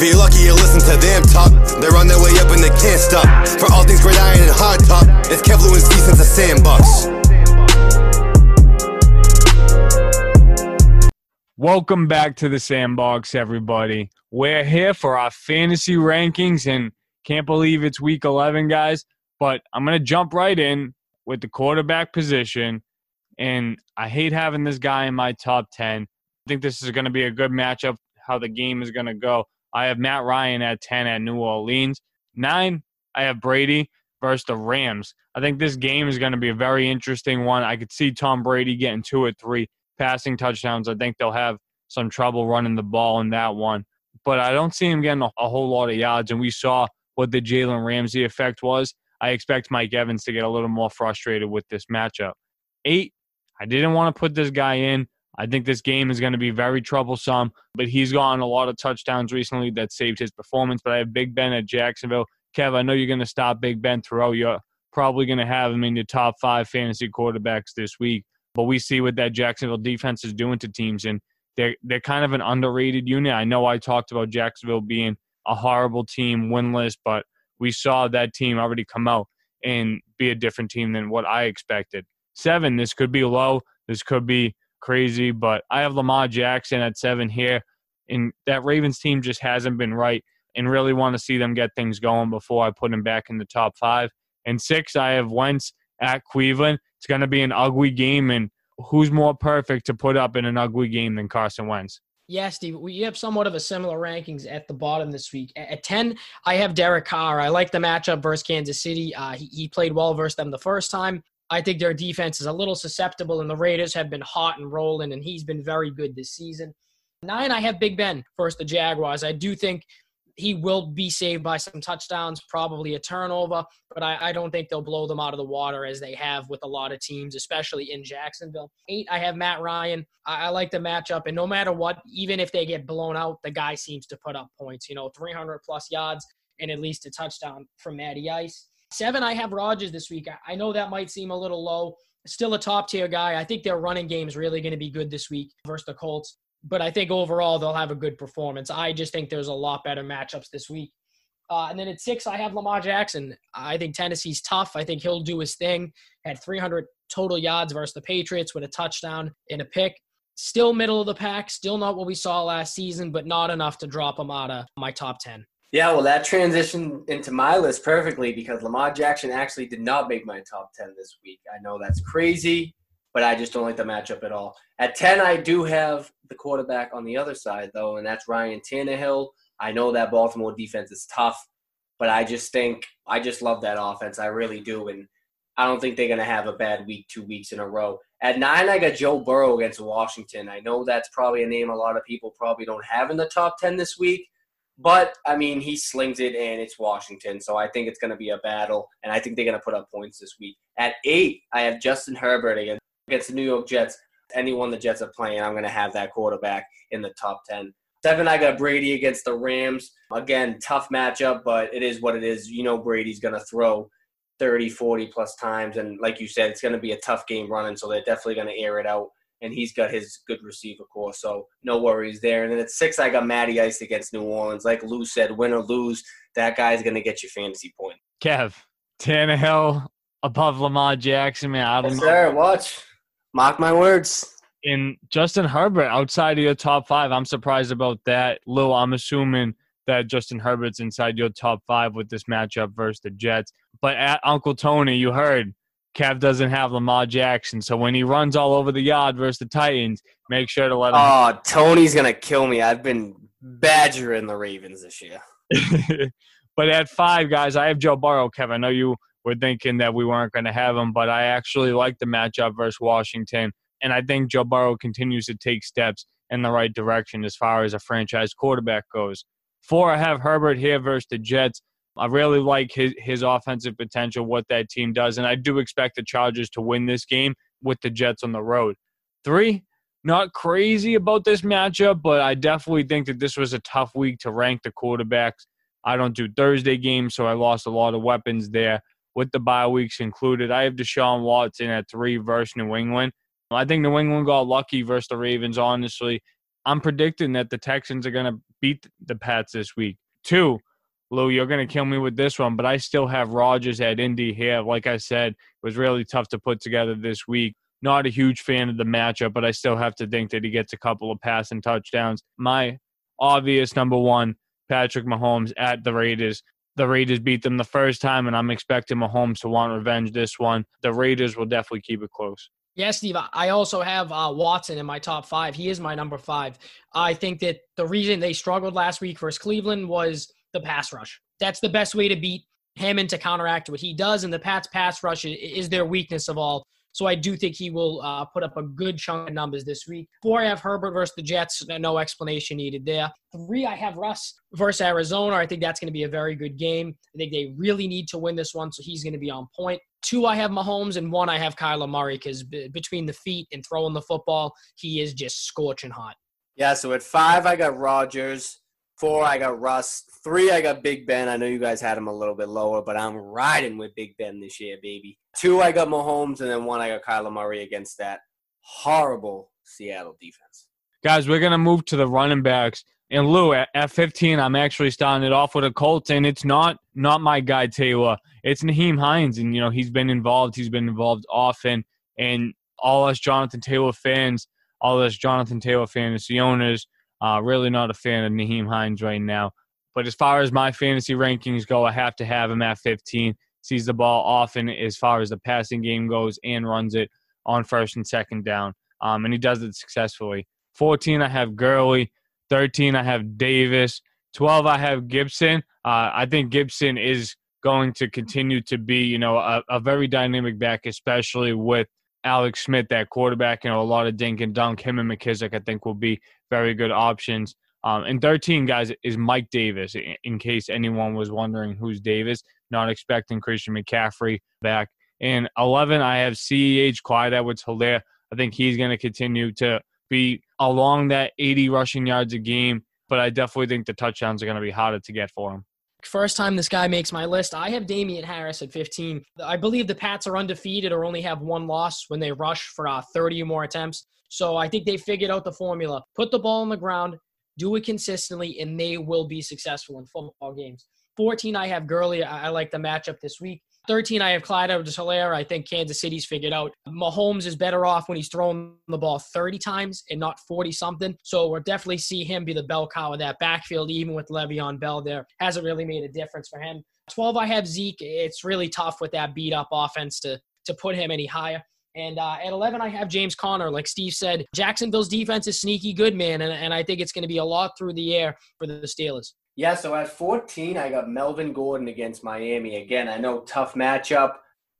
If you're lucky, you listen to them talk. They're on their way up and they can't stop. For all things and hard top, it's Kev Lewinsky since sandbox. Welcome back to the Sandbox, everybody. We're here for our fantasy rankings, and can't believe it's week 11, guys. But I'm going to jump right in with the quarterback position. And I hate having this guy in my top 10. I think this is going to be a good matchup, how the game is going to go. I have Matt Ryan at 10 at New Orleans. Nine, I have Brady versus the Rams. I think this game is going to be a very interesting one. I could see Tom Brady getting two or three passing touchdowns. I think they'll have some trouble running the ball in that one. But I don't see him getting a, a whole lot of yards. And we saw what the Jalen Ramsey effect was. I expect Mike Evans to get a little more frustrated with this matchup. Eight, I didn't want to put this guy in. I think this game is going to be very troublesome, but he's gotten a lot of touchdowns recently that saved his performance. But I have Big Ben at Jacksonville. Kev, I know you're going to stop Big Ben throughout. You're probably going to have him in your top five fantasy quarterbacks this week. But we see what that Jacksonville defense is doing to teams, and they're they're kind of an underrated unit. I know I talked about Jacksonville being a horrible team, winless, but we saw that team already come out and be a different team than what I expected. Seven, this could be low. This could be crazy, but I have Lamar Jackson at seven here, and that Ravens team just hasn't been right, and really want to see them get things going before I put him back in the top five. And six, I have Wentz at Cleveland. It's going to be an ugly game, and who's more perfect to put up in an ugly game than Carson Wentz? Yeah, Steve, we have somewhat of a similar rankings at the bottom this week. At 10, I have Derek Carr. I like the matchup versus Kansas City. Uh, he, he played well versus them the first time. I think their defense is a little susceptible, and the Raiders have been hot and rolling, and he's been very good this season. Nine, I have Big Ben versus the Jaguars. I do think he will be saved by some touchdowns, probably a turnover, but I, I, don't think they'll blow them out of the water as they have with a lot of teams, especially in Jacksonville. Eight, I have Matt Ryan. I, I like the matchup, and no matter what, even if they get blown out, the guy seems to put up points. You know, 300 plus yards and at least a touchdown from Matty Ice. Seven, I have Rodgers this week. I, know that might seem a little low. Still a top tier guy. I think their running game is really going to be good this week versus the Colts but I think overall they'll have a good performance. I just think there's a lot better matchups this week. Uh, and then at six, I have Lamar Jackson. I think Tennessee's tough. I think he'll do his thing. Had 300 total yards versus the Patriots with a touchdown and a pick. Still middle of the pack. Still not what we saw last season, but not enough to drop him out of my top 10. Yeah, well, that transitioned into my list perfectly because Lamar Jackson actually did not make my top 10 this week. I know that's crazy but I just don't like the matchup at all. At 10, I do have the quarterback on the other side, though, and that's Ryan Tannehill. I know that Baltimore defense is tough, but I just think I just love that offense. I really do, and I don't think they're going to have a bad week two weeks in a row. At nine, I got Joe Burrow against Washington. I know that's probably a name a lot of people probably don't have in the top 10 this week, but I mean, he slings it and it's Washington. So I think it's going to be a battle, and I think they're going to put up points this week. At eight, I have Justin Herbert against against the New York Jets. Anyone the Jets are playing, I'm going to have that quarterback in the top 10. Seven, I got Brady against the Rams. Again, tough matchup, but it is what it is. You know, Brady's going to throw 30, 40 plus times. And like you said, it's going to be a tough game running, so they're definitely going to air it out. And he's got his good receiver core, so no worries there. And then at six, I got Matty Ice against New Orleans. Like Lou said, win or lose, that guy's going to get you fantasy point. Kev, Tannehill above Lamar Jackson, man. I don't yes, know. Sir, watch. Mark my words. In Justin Herbert outside of your top five, I'm surprised about that. Lou, I'm assuming that Justin Herbert's inside your top five with this matchup versus the Jets. But at Uncle Tony, you heard Kev doesn't have Lamar Jackson. So when he runs all over the yard versus the Titans, make sure to let him. Oh, Tony's going to kill me. I've been badgering the Ravens this year. but at five, guys, I have Joe Burrow, Kev. I know you were thinking that we weren't going to have him, but I actually like the matchup versus Washington. And I think Joe Burrow continues to take steps in the right direction as far as a franchise quarterback goes. Four, I have Herbert here versus the Jets. I really like his, his offensive potential, what that team does. And I do expect the Chargers to win this game with the Jets on the road. Three, not crazy about this matchup, but I definitely think that this was a tough week to rank the quarterbacks. I don't do Thursday games, so I lost a lot of weapons there with the bye weeks included. I have Deshaun Watson at three versus New England. I think New England got lucky versus the Ravens, honestly. I'm predicting that the Texans are going to beat the Pats this week. Two, Lou, you're going to kill me with this one, but I still have Rodgers at Indy here. Like I said, it was really tough to put together this week. Not a huge fan of the matchup, but I still have to think that he gets a couple of passing touchdowns. My obvious number one, Patrick Mahomes at the Raiders. The Raiders beat them the first time, and I'm expecting Mahomes to want revenge this one. The Raiders will definitely keep it close. Yeah, Steve. I also have uh, Watson in my top five. He is my number five. I think that the reason they struggled last week versus Cleveland was the pass rush. That's the best way to beat him and to counteract what he does. And the Pats pass rush is their weakness of all. So I do think he will uh, put up a good chunk of numbers this week. Four, I have Herbert versus the Jets. No explanation needed there. Three, I have Russ versus Arizona. I think that's going to be a very good game. I think they really need to win this one, so he's going to be on point. Two, I have Mahomes, and one, I have Kyler Murray because b- between the feet and throwing the football, he is just scorching hot. Yeah, so at five, I got Rodgers. Four, I got Russ. Three, I got Big Ben. I know you guys had him a little bit lower, but I'm riding with Big Ben this year, baby. Two, I got Mahomes, and then one, I got Kyler Murray against that horrible Seattle defense. Guys, we're to move to the running backs. And Lou, at, at 15, I'm actually starting it off with a Colts, and it's not not my guy Taylor. It's Nyheim Hines, and you know he's been involved. He's been involved often, and all us Jonathan Taylor fans, all us Jonathan Taylor fantasy owners, uh, really not a fan of Nyheim Hines right now. But as far as my fantasy rankings go, I have to have him at 15. Sees the ball often as far as the passing game goes and runs it on first and second down. Um, and he does it successfully. 14, I have Gurley. 13, I have Davis. 12, I have Gibson. Uh, I think Gibson is going to continue to be, you know, a, a very dynamic back, especially with Alex Smith, that quarterback, you know, a lot of dink and dunk. Him and McKissic, I think, will be very good options. Um, and 13, guys, is Mike Davis, in case anyone was wondering who's Davis. Not expecting Christian McCaffrey back. And 11, I have CEH Clyde Edwards Helaire. I think he's going to continue to be along that 80 rushing yards a game, but I definitely think the touchdowns are going to be harder to get for him. First time this guy makes my list, I have Damien Harris at 15. I believe the Pats are undefeated or only have one loss when they rush for uh, 30 or more attempts. So I think they figured out the formula. Put the ball on the ground, do it consistently, and they will be successful in football games. 14, I have Gurley. I, like the matchup this week. 13, I have Clyde Edwards Helaire. I think Kansas City's figured out. Mahomes is better off when he's throwing the ball 30 times and not 40 something. So we'll definitely see him be the bell cow of that backfield, even with Le'Veon Bell there. Hasn't really made a difference for him. 12, I have Zeke. It's really tough with that beat up offense to, to put him any higher. And uh, at 11, I have James Conner. Like Steve said, Jacksonville's defense is sneaky good, man. And, and I think it's going to be a lot through the air for the Steelers. Yeah, so at 14, I got Melvin Gordon against Miami. Again, I know tough matchup,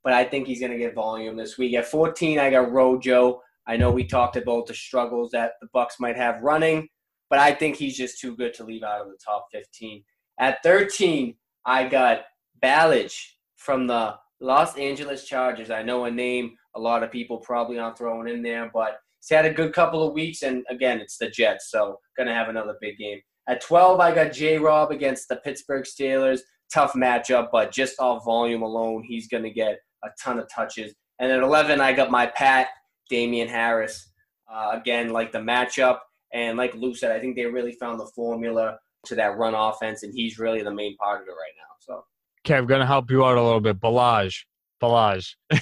but I think he's going to get volume this week. At 14, I got Rojo. I know we talked about the struggles that the Bucs might have running, but I think he's just too good to leave out of the top 15. At 13, I got Ballage from the Los Angeles Chargers. I know a name a lot of people probably aren't throwing in there, but he's had a good couple of weeks, and again, it's the Jets, so to have another big game. At 12, I got J Rob against the Pittsburgh Steelers. Tough matchup, but just off volume alone, he's to get a ton of touches. And at 11, I got my Pat, Damien Harris. Uh, again, like the matchup. And like Lou said, I think they really found the formula to that run offense, and he's really the main part of it right now. So, okay, to help you out a little bit. Ballage.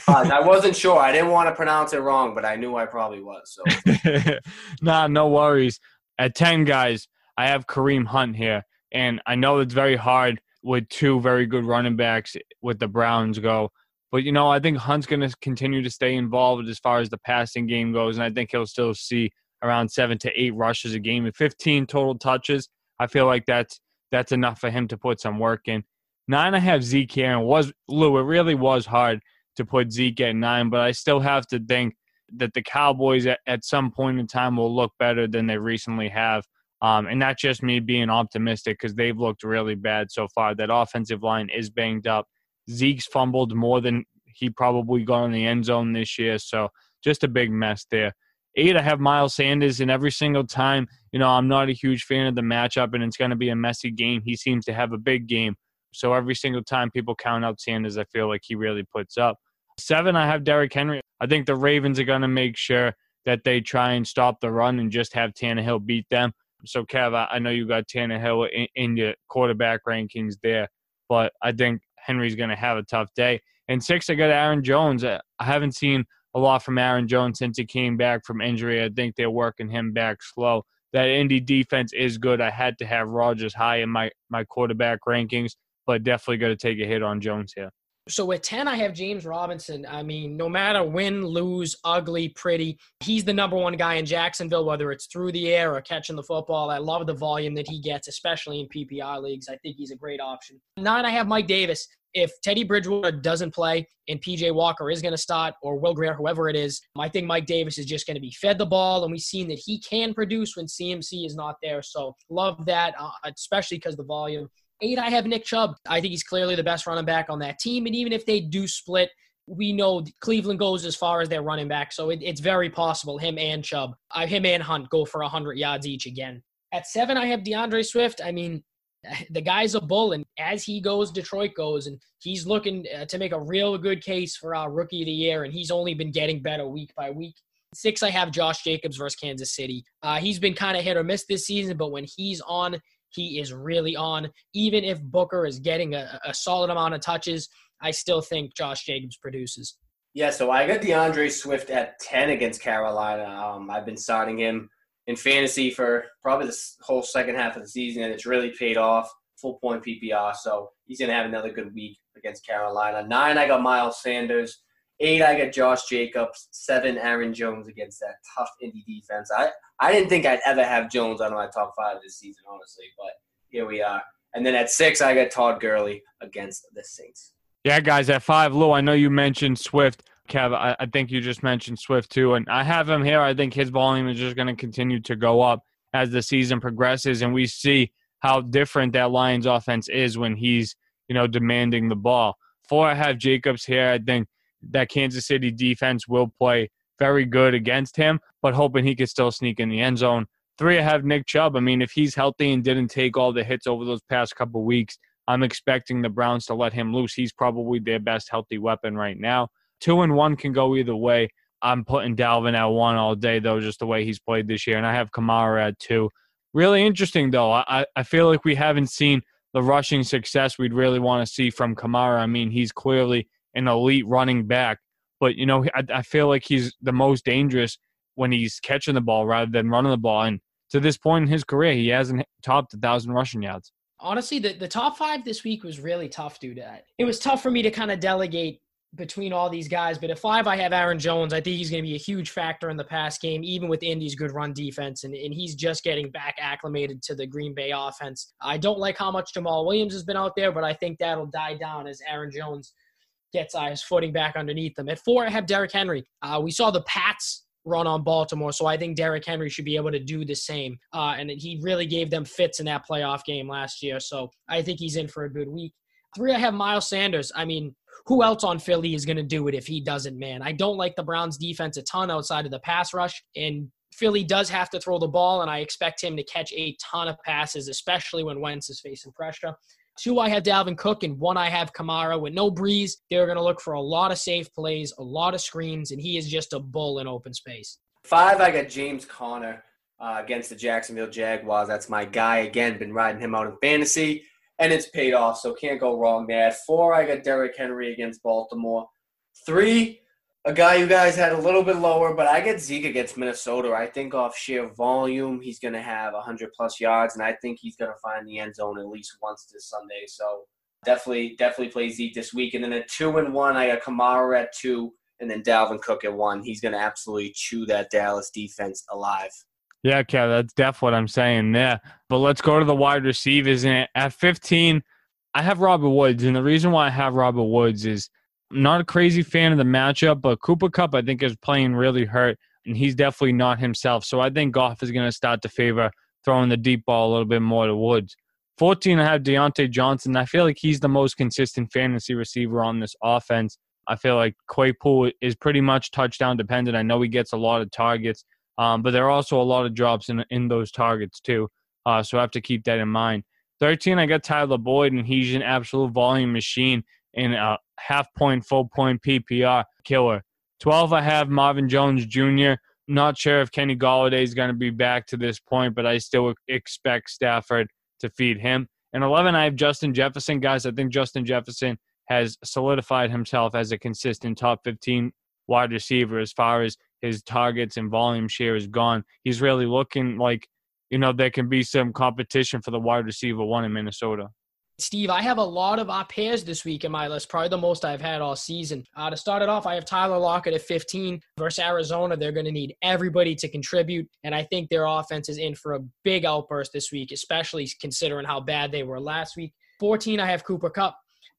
Uh, I wasn't sure. I didn't want to pronounce it wrong, but I knew I probably was. So, nah, no worries. At 10, guys, I have Kareem Hunt here, and I know it's very hard with two very good running backs with the Browns go. But you know, I think Hunt's going to continue to stay involved as far as the passing game goes, and I think he'll still see around seven to eight rushes a game and 15 total touches. I feel like that's that's enough for him to put some work in. Nine, I have Zeke here, and was Lou. It really was hard to put Zeke at nine, but I still have to think that the Cowboys at, at some point in time will look better than they recently have. Um, and that's just me being optimistic because they've looked really bad so far. That offensive line is banged up. Zeke's fumbled more than he probably got in the end zone this year. So just a big mess there. Eight, I have Miles Sanders, and every single time, you know, I'm not a huge fan of the matchup, and it's going to be a messy game. He seems to have a big game. So every single time people count out Sanders, I feel like he really puts up. Seven, I have Derrick Henry. I think the Ravens are going to make sure that they try and stop the run and just have Tannehill beat them. So, Kev, I know you got Tannehill in, in your quarterback rankings there, but I think Henry's going to have a tough day. And six, I got Aaron Jones. I haven't seen a lot from Aaron Jones since he came back from injury. I think they're working him back slow. That Indy defense is good. I had to have Rodgers high in my, my quarterback rankings, but definitely going to take a hit on Jones here. So at 10, I have James Robinson. I mean, no matter win, lose, ugly, pretty, he's the number one guy in Jacksonville, whether it's through the air or catching the football. I love the volume that he gets, especially in PPR leagues. I think he's a great option. Nine, I have Mike Davis. If Teddy Bridgewater doesn't play and PJ Walker is going to start, or Will Grier, whoever it is, I think Mike Davis is just going to be fed the ball. And we've seen that he can produce when CMC is not there. So love that, uh, especially because the volume. Eight, I have Nick Chubb. I think he's clearly the best running back on that team. And even if they do split, we know Cleveland goes as far as their running back. So it, it's very possible him and Chubb, uh, him and Hunt go for 100 yards each again. At seven, I have D'Andre Swift. I mean, the guy's a bull, and as he goes, Detroit goes, and he's looking uh, to make a real good case for our rookie of the year, and he's only been getting better week by week. Six, I have Josh Jacobs versus Kansas City. Uh, he's been kind of hit or miss this season, but when he's on, he is really on. Even if Booker is getting a, a solid amount of touches, I still think Josh Jacobs produces. Yeah, so I got D'Andre Swift at 10 against Carolina. Um, I've been starting him in fantasy for probably the whole second half of the season, and it's really paid off. Full point PPR, so he's going to have another good week against Carolina. Nine, I got Miles Sanders. Eight, I got Josh Jacobs. Seven, Aaron Jones against that tough Indy defense. I, I didn't think I'd ever have Jones on my top five this season, honestly, but here we are. And then at six, I got Todd Gurley against the Saints. Yeah, guys, at five, Lou, I know you mentioned Swift. Kev, I, I think you just mentioned Swift too, and I have him here. I think his volume is just going to continue to go up as the season progresses, and we see how different that Lions offense is when he's, you know, demanding the ball. Four, I have Jacobs here. I think that Kansas City defense will play very good against him, but hoping he could still sneak in the end zone. Three, I have Nick Chubb. I mean, if he's healthy and didn't take all the hits over those past couple weeks, I'm expecting the Browns to let him loose. He's probably their best healthy weapon right now. Two and one can go either way. I'm putting Dalvin at one all day, though, just the way he's played this year. And I have Kamara at two. Really interesting, though. I, I feel like we haven't seen the rushing success we'd really want to see from Kamara. I mean, he's clearly an elite running back, but, you know, I, I feel like he's the most dangerous when he's catching the ball rather than running the ball. And to this point in his career, he hasn't topped a thousand rushing yards. Honestly, the, the top five this week was really tough, dude. It was tough for me to kind of delegate between all these guys. But at five, I have Aaron Jones. I think he's going to be a huge factor in the pass game, even with Indy's good run defense. And, and he's just getting back acclimated to the Green Bay offense. I don't like how much Jamaal Williams has been out there, but I think that'll die down as Aaron Jones gets his footing back underneath them. At four, I have Derrick Henry. Uh, we saw the Pats run on Baltimore, so I think Derrick Henry should be able to do the same. Uh, and he really gave them fits in that playoff game last year, so I think he's in for a good week. Three, I have Miles Sanders. I mean, who else on Philly is going to do it if he doesn't, man? I don't like the Browns defense a ton outside of the pass rush. And Philly does have to throw the ball, and I expect him to catch a ton of passes, especially when Wentz is facing pressure. Two, I have Dalvin Cook, and one, I have Kamara. With no Brees, they're going to look for a lot of safe plays, a lot of screens, and he is just a bull in open space. Five, I got James Conner uh, against the Jacksonville Jaguars. That's my guy. Again, been riding him out in fantasy and it's paid off, so can't go wrong there. Four, I got Derrick Henry against Baltimore. Three, a guy you guys had a little bit lower, but I get Zeke against Minnesota. I think off sheer volume, he's going to have 100 plus yards, and I think he's going to find the end zone at least once this Sunday. So definitely, definitely play Zeke this week. And then at two and one, I got Kamara at two, and then Dalvin Cook at one. He's going to absolutely chew that Dallas defense alive. Yeah, Kev, that's definitely what I'm saying there. But let's go to the wide receivers. And at 15, I have Robert Woods. And the reason why I have Robert Woods is I'm not a crazy fan of the matchup, but Cooper Kupp I think, is playing really hurt. And he's definitely not himself. So I think Goff is going to start to favor throwing the deep ball a little bit more to Woods. 14, I have Diontae Johnson. I feel like he's the most consistent fantasy receiver on this offense. I feel like Claypool is pretty much touchdown dependent. I know he gets a lot of targets, um, but there are also a lot of drops in in those targets too. Uh, so I have to keep that in mind. 13, I got Tyler Boyd, and he's an absolute volume machine in a half point, full point PPR killer. 12, I have Marvin Jones Jr. not sure if Kenny Golladay is going to be back to this point, but I still expect Stafford to feed him. And 11, I have Justin Jefferson. Guys, I think Justin Jefferson has solidified himself as a consistent top 15 wide receiver as far as his targets and volume share is gone. He's really looking like, you know, there can be some competition for the wide receiver one in Minnesota. Steve, I have a lot of op pairs this week in my list, probably the most I've had all season. Uh, to start it off, I have Tyler Lockett at 15 versus Arizona. They're going to need everybody to contribute, and I think their offense is in for a big outburst this week, especially considering how bad they were last week. 14, I have Cooper Kupp.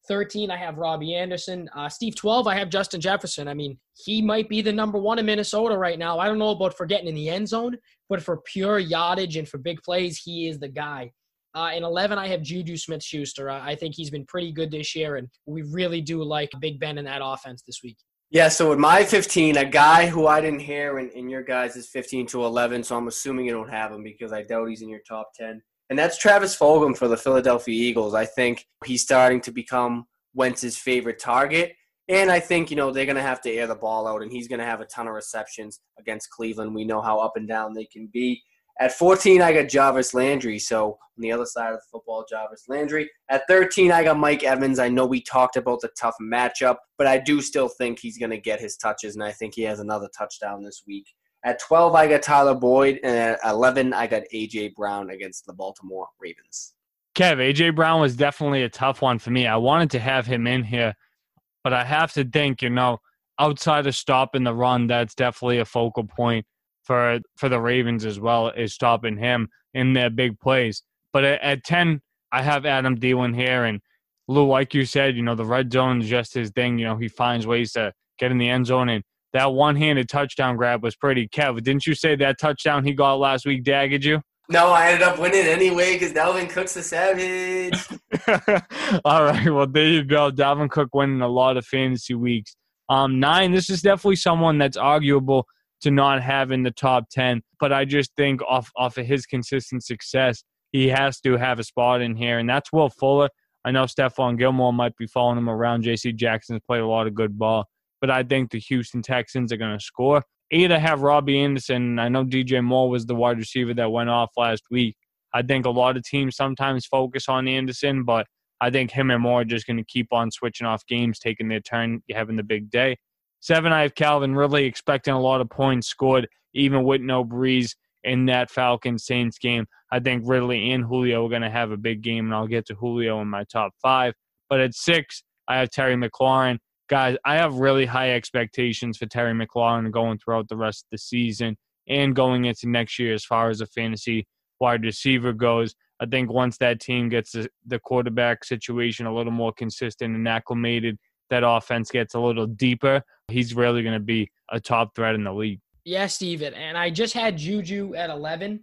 13, I have Robbie Anderson. Uh, Steve, 12, I have Justin Jefferson. I mean, he might be the number one in Minnesota right now. I don't know about for getting in the end zone, but for pure yardage and for big plays, he is the guy. Uh, in 11, I have Juju Smith Schuster. I think he's been pretty good this year, and we really do like Big Ben in that offense this week. Yeah, so with my 15, a guy who I didn't hear in, in your guys is 15 to 11, so I'm assuming you don't have him because I doubt he's in your top 10 and that's Travis Fulgham for the Philadelphia Eagles. I think he's starting to become Wentz's favorite target. And I think, you know, they're going to have to air the ball out, and he's going to have a ton of receptions against Cleveland. We know how up and down they can be. At 14, I got Jarvis Landry. So on the other side of the football, Jarvis Landry. At 13, I got Mike Evans. I know we talked about the tough matchup, but I do still think he's going to get his touches, and I think he has another touchdown this week. At 12, I got Tyler Boyd, and at 11, I got A.J. Brown against the Baltimore Ravens. Kev, A.J. Brown was definitely a tough one for me. I wanted to have him in here, but I have to think, you know, outside of stopping the run, that's definitely a focal point for for the Ravens as well, is stopping him in their big plays. But at, at 10, I have Adam Thielen here, and Lou, like you said, you know, the red zone is just his thing. You know, he finds ways to get in the end zone and that one-handed touchdown grab was pretty. Kev, didn't you say that touchdown he got last week dagged you? No, I ended up winning anyway because Dalvin Cook's a savage. All right, well there you go. Dalvin Cook winning a lot of fantasy weeks. Um, nine. This is definitely someone that's arguable to not have in the top ten, but I just think off off of his consistent success, he has to have a spot in here, and that's Will Fuller. I know Stephon Gilmore might be following him around. J.C. Jackson's played a lot of good ball but I think the Houston Texans are going to score. Eight, I have Robbie Anderson. I know DJ Moore was the wide receiver that went off last week. I think a lot of teams sometimes focus on Anderson, but I think him and Moore are just going to keep on switching off games, taking their turn, having the big day. Seven, I have Calvin really expecting a lot of points scored, even with no Brees in that Falcons Saints game. I think Ridley and Julio are going to have a big game, and I'll get to Julio in my top five. But at six, I have Terry McLaurin guys, I have really high expectations for Terry McLaurin going throughout the rest of the season and going into next year as far as a fantasy wide receiver goes. I think once that team gets the, quarterback situation a little more consistent and acclimated, that offense gets a little deeper, he's really going to be a top threat in the league. Yeah, Steven. And I just had Juju at 11.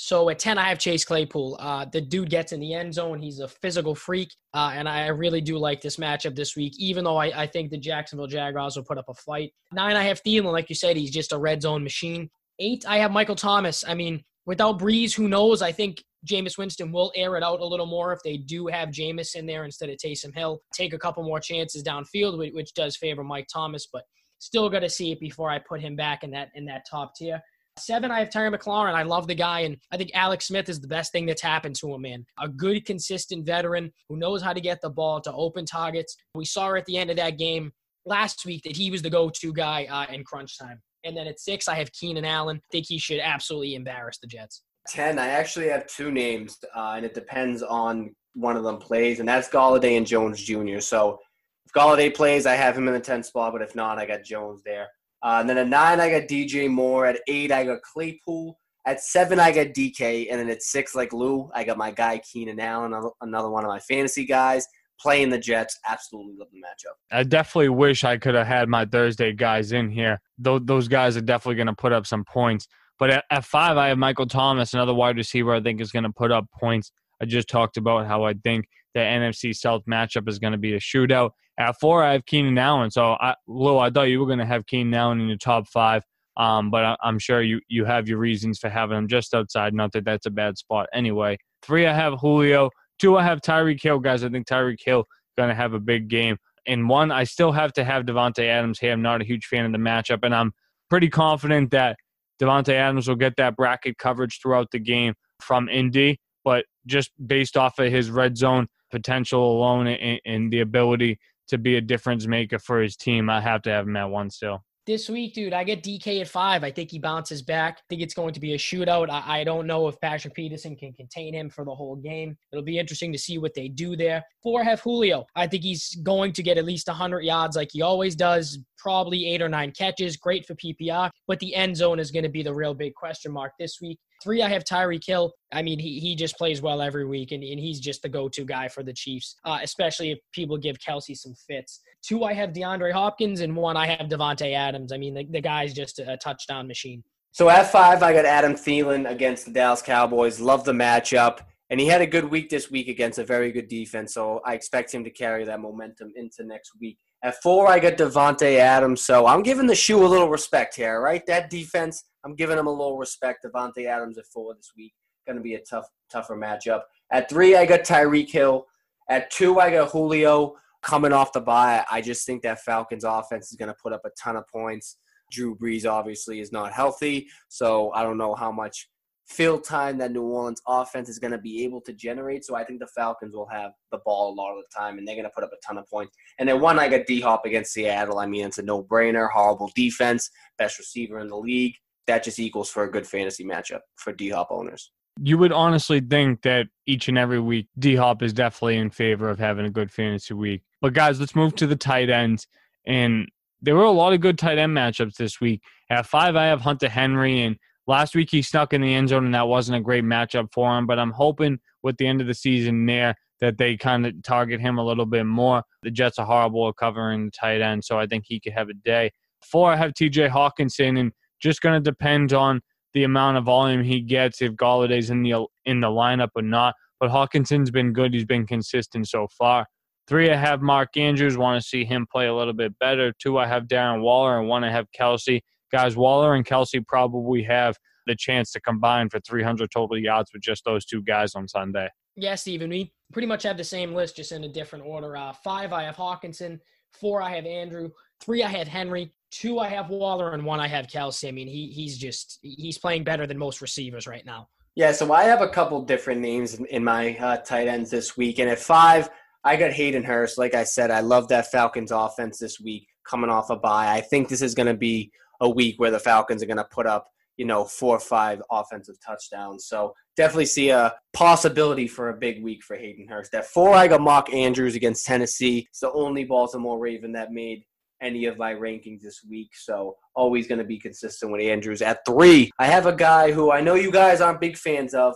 So at 10, I have Chase Claypool. Uh, the dude gets in the end zone. He's a physical freak. Uh, and I really do like this matchup this week, even though I, I, think the Jacksonville Jaguars will put up a fight. Nine, I have Thielen. Like you said, he's just a red zone machine. Eight, I have Michael Thomas. I mean, without Brees, who knows? I think Jameis Winston will air it out a little more if they do have Jameis in there instead of Taysom Hill. Take a couple more chances downfield, which does favor Mike Thomas, but still got to see it before I put him back in that in that top tier. Seven, I have Terry McLaurin. I love the guy, and I think Alex Smith is the best thing that's happened to him, man. A good, consistent veteran who knows how to get the ball to open targets. We saw at the end of that game last week that he was the go-to guy uh, in crunch time. And then at six, I have Keenan Allen. I think he should absolutely embarrass the Jets. 10, I actually have two names, uh, and it depends on one of them plays, and that's Golladay and Jones Jr. So if Golladay plays, I have him in the 10 spot, but if not, I got Jones there. Uh, and then at nine, I got DJ Moore. At eight, I got Claypool. At seven, I got DK. And then at six, like Lou, I got my guy Keenan Allen, another one of my fantasy guys. Playing the Jets, absolutely love the matchup. I definitely wish I could have had my Thursday guys in here. Those guys are definitely going to put up some points. But at, at five, I have Michael Thomas, another wide receiver I think is going to put up points. I just talked about how I think the NFC South matchup is going to be a shootout. At four, I have Keenan Allen. So, I, Lou, I thought you were going to have Keenan Allen in your top five, um, but I, am sure you you have your reasons for having him just outside. Not that that's a bad spot anyway. Three, I have Julio. Two, I have Tyreek Hill, guys. I think Tyreek Hill going to have a big game. And one, I still have to have Davante Adams here. I'm not a huge fan of the matchup, and I'm pretty confident that Davante Adams will get that bracket coverage throughout the game from Indy, but just based off of his red zone potential alone and, and the ability to be a difference maker for his team, I have to have him at one still this week, dude, I get DK at five. I think he bounces back. I think it's going to be a shootout. I, I, don't know if Patrick Peterson can contain him for the whole game. It'll be interesting to see what they do there. Four, have Julio. I think he's going to get at least 100 yards like he always does, probably eight or nine catches. Great for PPR, but the end zone is going to be the real big question mark this week. Three, I have Tyreek Hill. I mean, he, he just plays well every week, and, and he's just the go to guy for the Chiefs, uh, especially if people give Kelce some fits. Two, I have DeAndre Hopkins, and one, I have Davante Adams. I mean, the, the guy's just a, a touchdown machine. So at five, I got Adam Thielen against the Dallas Cowboys. Love the matchup. And he had a good week this week against a very good defense, so I expect him to carry that momentum into next week. At four, I got Davante Adams, so I'm giving the shoe a little respect here, right? That defense, I'm giving him a little respect. Davante Adams at four this week, going to be a tough, tougher matchup. At three, I got Tyreek Hill. At two, I got Julio coming off the bye. I just think that Falcons offense is going to put up a ton of points. Drew Brees obviously is not healthy, so I don't know how much field time that New Orleans offense is going to be able to generate. So I think the Falcons will have the ball a lot of the time, and they're going to put up a ton of points. And then one, I got D Hop against Seattle. I mean, it's a no brainer. Horrible defense, best receiver in the league. That just equals for a good fantasy matchup for D Hop owners. You would honestly think that each and every week, D Hop is definitely in favor of having a good fantasy week. But guys, let's move to the tight ends. And there were a lot of good tight end matchups this week. At five, I have Hunter Henry, and Last week he snuck in the end zone, and that wasn't a great matchup for him. But I'm hoping with the end of the season there that they kind of target him a little bit more. The Jets are horrible at covering the tight end, so I think he could have a day. Four, I have T.J. Hockenson, and just going to depend on the amount of volume he gets if Golladay's in the in the lineup or not. But Hockenson's been good; he's been consistent so far. Three, I have Mark Andrews. Want to see him play a little bit better. Two, I have Darren Waller, and one, I have Kelce guys, Waller and Kelce probably have the chance to combine for 300 total yards with just those two guys on Sunday. Yeah, Steven, we pretty much have the same list, just in a different order. Uh, five, I have Hockenson. Four, I have Andrew. Three, I have Henry. Two, I have Waller, and one, I have Kelce. I mean, he he's just he's playing better than most receivers right now. Yeah, so I have a couple different names in, in my uh, tight ends this week, and at five, I got Hayden Hurst. Like I said, I love that Falcons offense this week, coming off a bye. I think this is going to be a week where the Falcons are going to put up, you know, four or five offensive touchdowns. So definitely see a possibility for a big week for Hayden Hurst. At four, I got Mark Andrews against Tennessee. It's the only Baltimore Raven that made any of my rankings this week. So always going to be consistent with Andrews. At three, I have a guy who I know you guys aren't big fans of,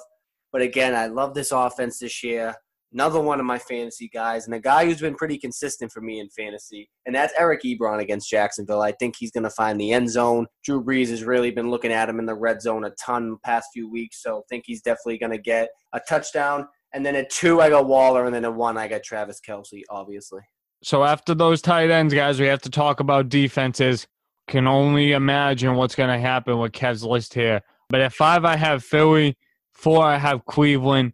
but again, I love this offense this year another one of my fantasy guys, and a guy who's been pretty consistent for me in fantasy, and that's Eric Ebron against Jacksonville. I think he's going to find the end zone. Drew Brees has really been looking at him in the red zone a ton past few weeks, so I think he's definitely going to get a touchdown. And then at two, I got Waller, and then at one, I got Travis Kelce, obviously. So after those tight ends, guys, we have to talk about defenses. Can only imagine what's going to happen with Kev's list here. But at five, I have Philly. Four, I have Cleveland.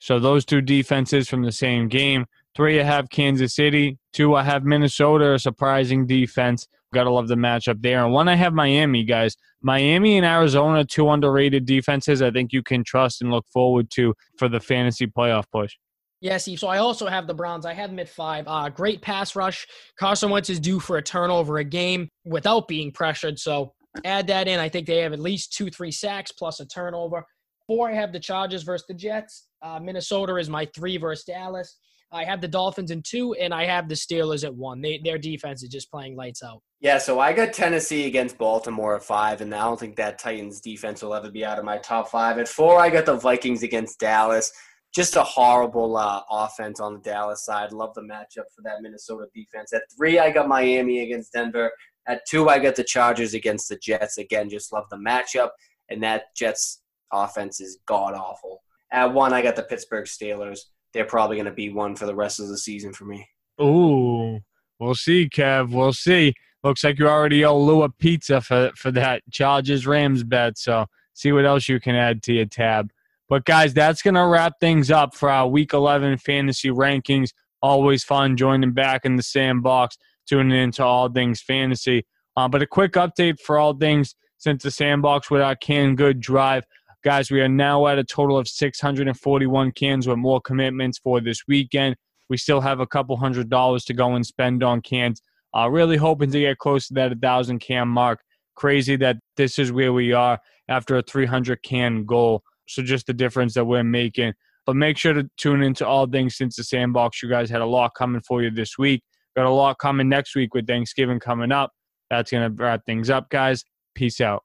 So those two defenses from the same game. Three, I have Kansas City. Two, I have Minnesota, a surprising defense. Gotta love the matchup there. And one, I have Miami, guys. Miami and Arizona, two underrated defenses. I think you can trust and look forward to for the fantasy playoff push. Yeah, Steve. So I also have the Browns. I have them at five. Uh, great pass rush. Carson Wentz is due for a turnover a game without being pressured. So add that in. I think they have at least two, three sacks plus a turnover. Four, I have the Chargers versus the Jets. Uh, Minnesota is my three versus Dallas. I have the Dolphins in two, and I have the Steelers at one. They, their defense is just playing lights out. Yeah, so I got Tennessee against Baltimore at five, and I don't think that Titans defense will ever be out of my top five. At four, I got the Vikings against Dallas. Just a horrible uh, offense on the Dallas side. Love the matchup for that Minnesota defense. At three, I got Miami against Denver. At two, I got the Chargers against the Jets. Again, just love the matchup, and that Jets offense is god awful. At one, I got the Pittsburgh Steelers. They're probably going to be one for the rest of the season for me. Ooh, we'll see, Kev. We'll see. Looks like you already owe Lou a pizza for, for that Chargers Rams bet. So see what else you can add to your tab. But guys, that's going to wrap things up for our Week 11 fantasy rankings. Always fun joining back in the sandbox, tuning into all things fantasy. Uh, but a quick update for all things since the sandbox with our canned good drive. Guys, we are now at a total of 641 cans with more commitments for this weekend. We still have a couple hundred dollars to go and spend on cans. Uh, really hoping to get close to that 1,000 can mark. Crazy that this is where we are after a 300 can goal. So just the difference that we're making. But make sure to tune into all things since the sandbox. You guys had a lot coming for you this week. Got a lot coming next week with Thanksgiving coming up. That's going to wrap things up, guys. Peace out.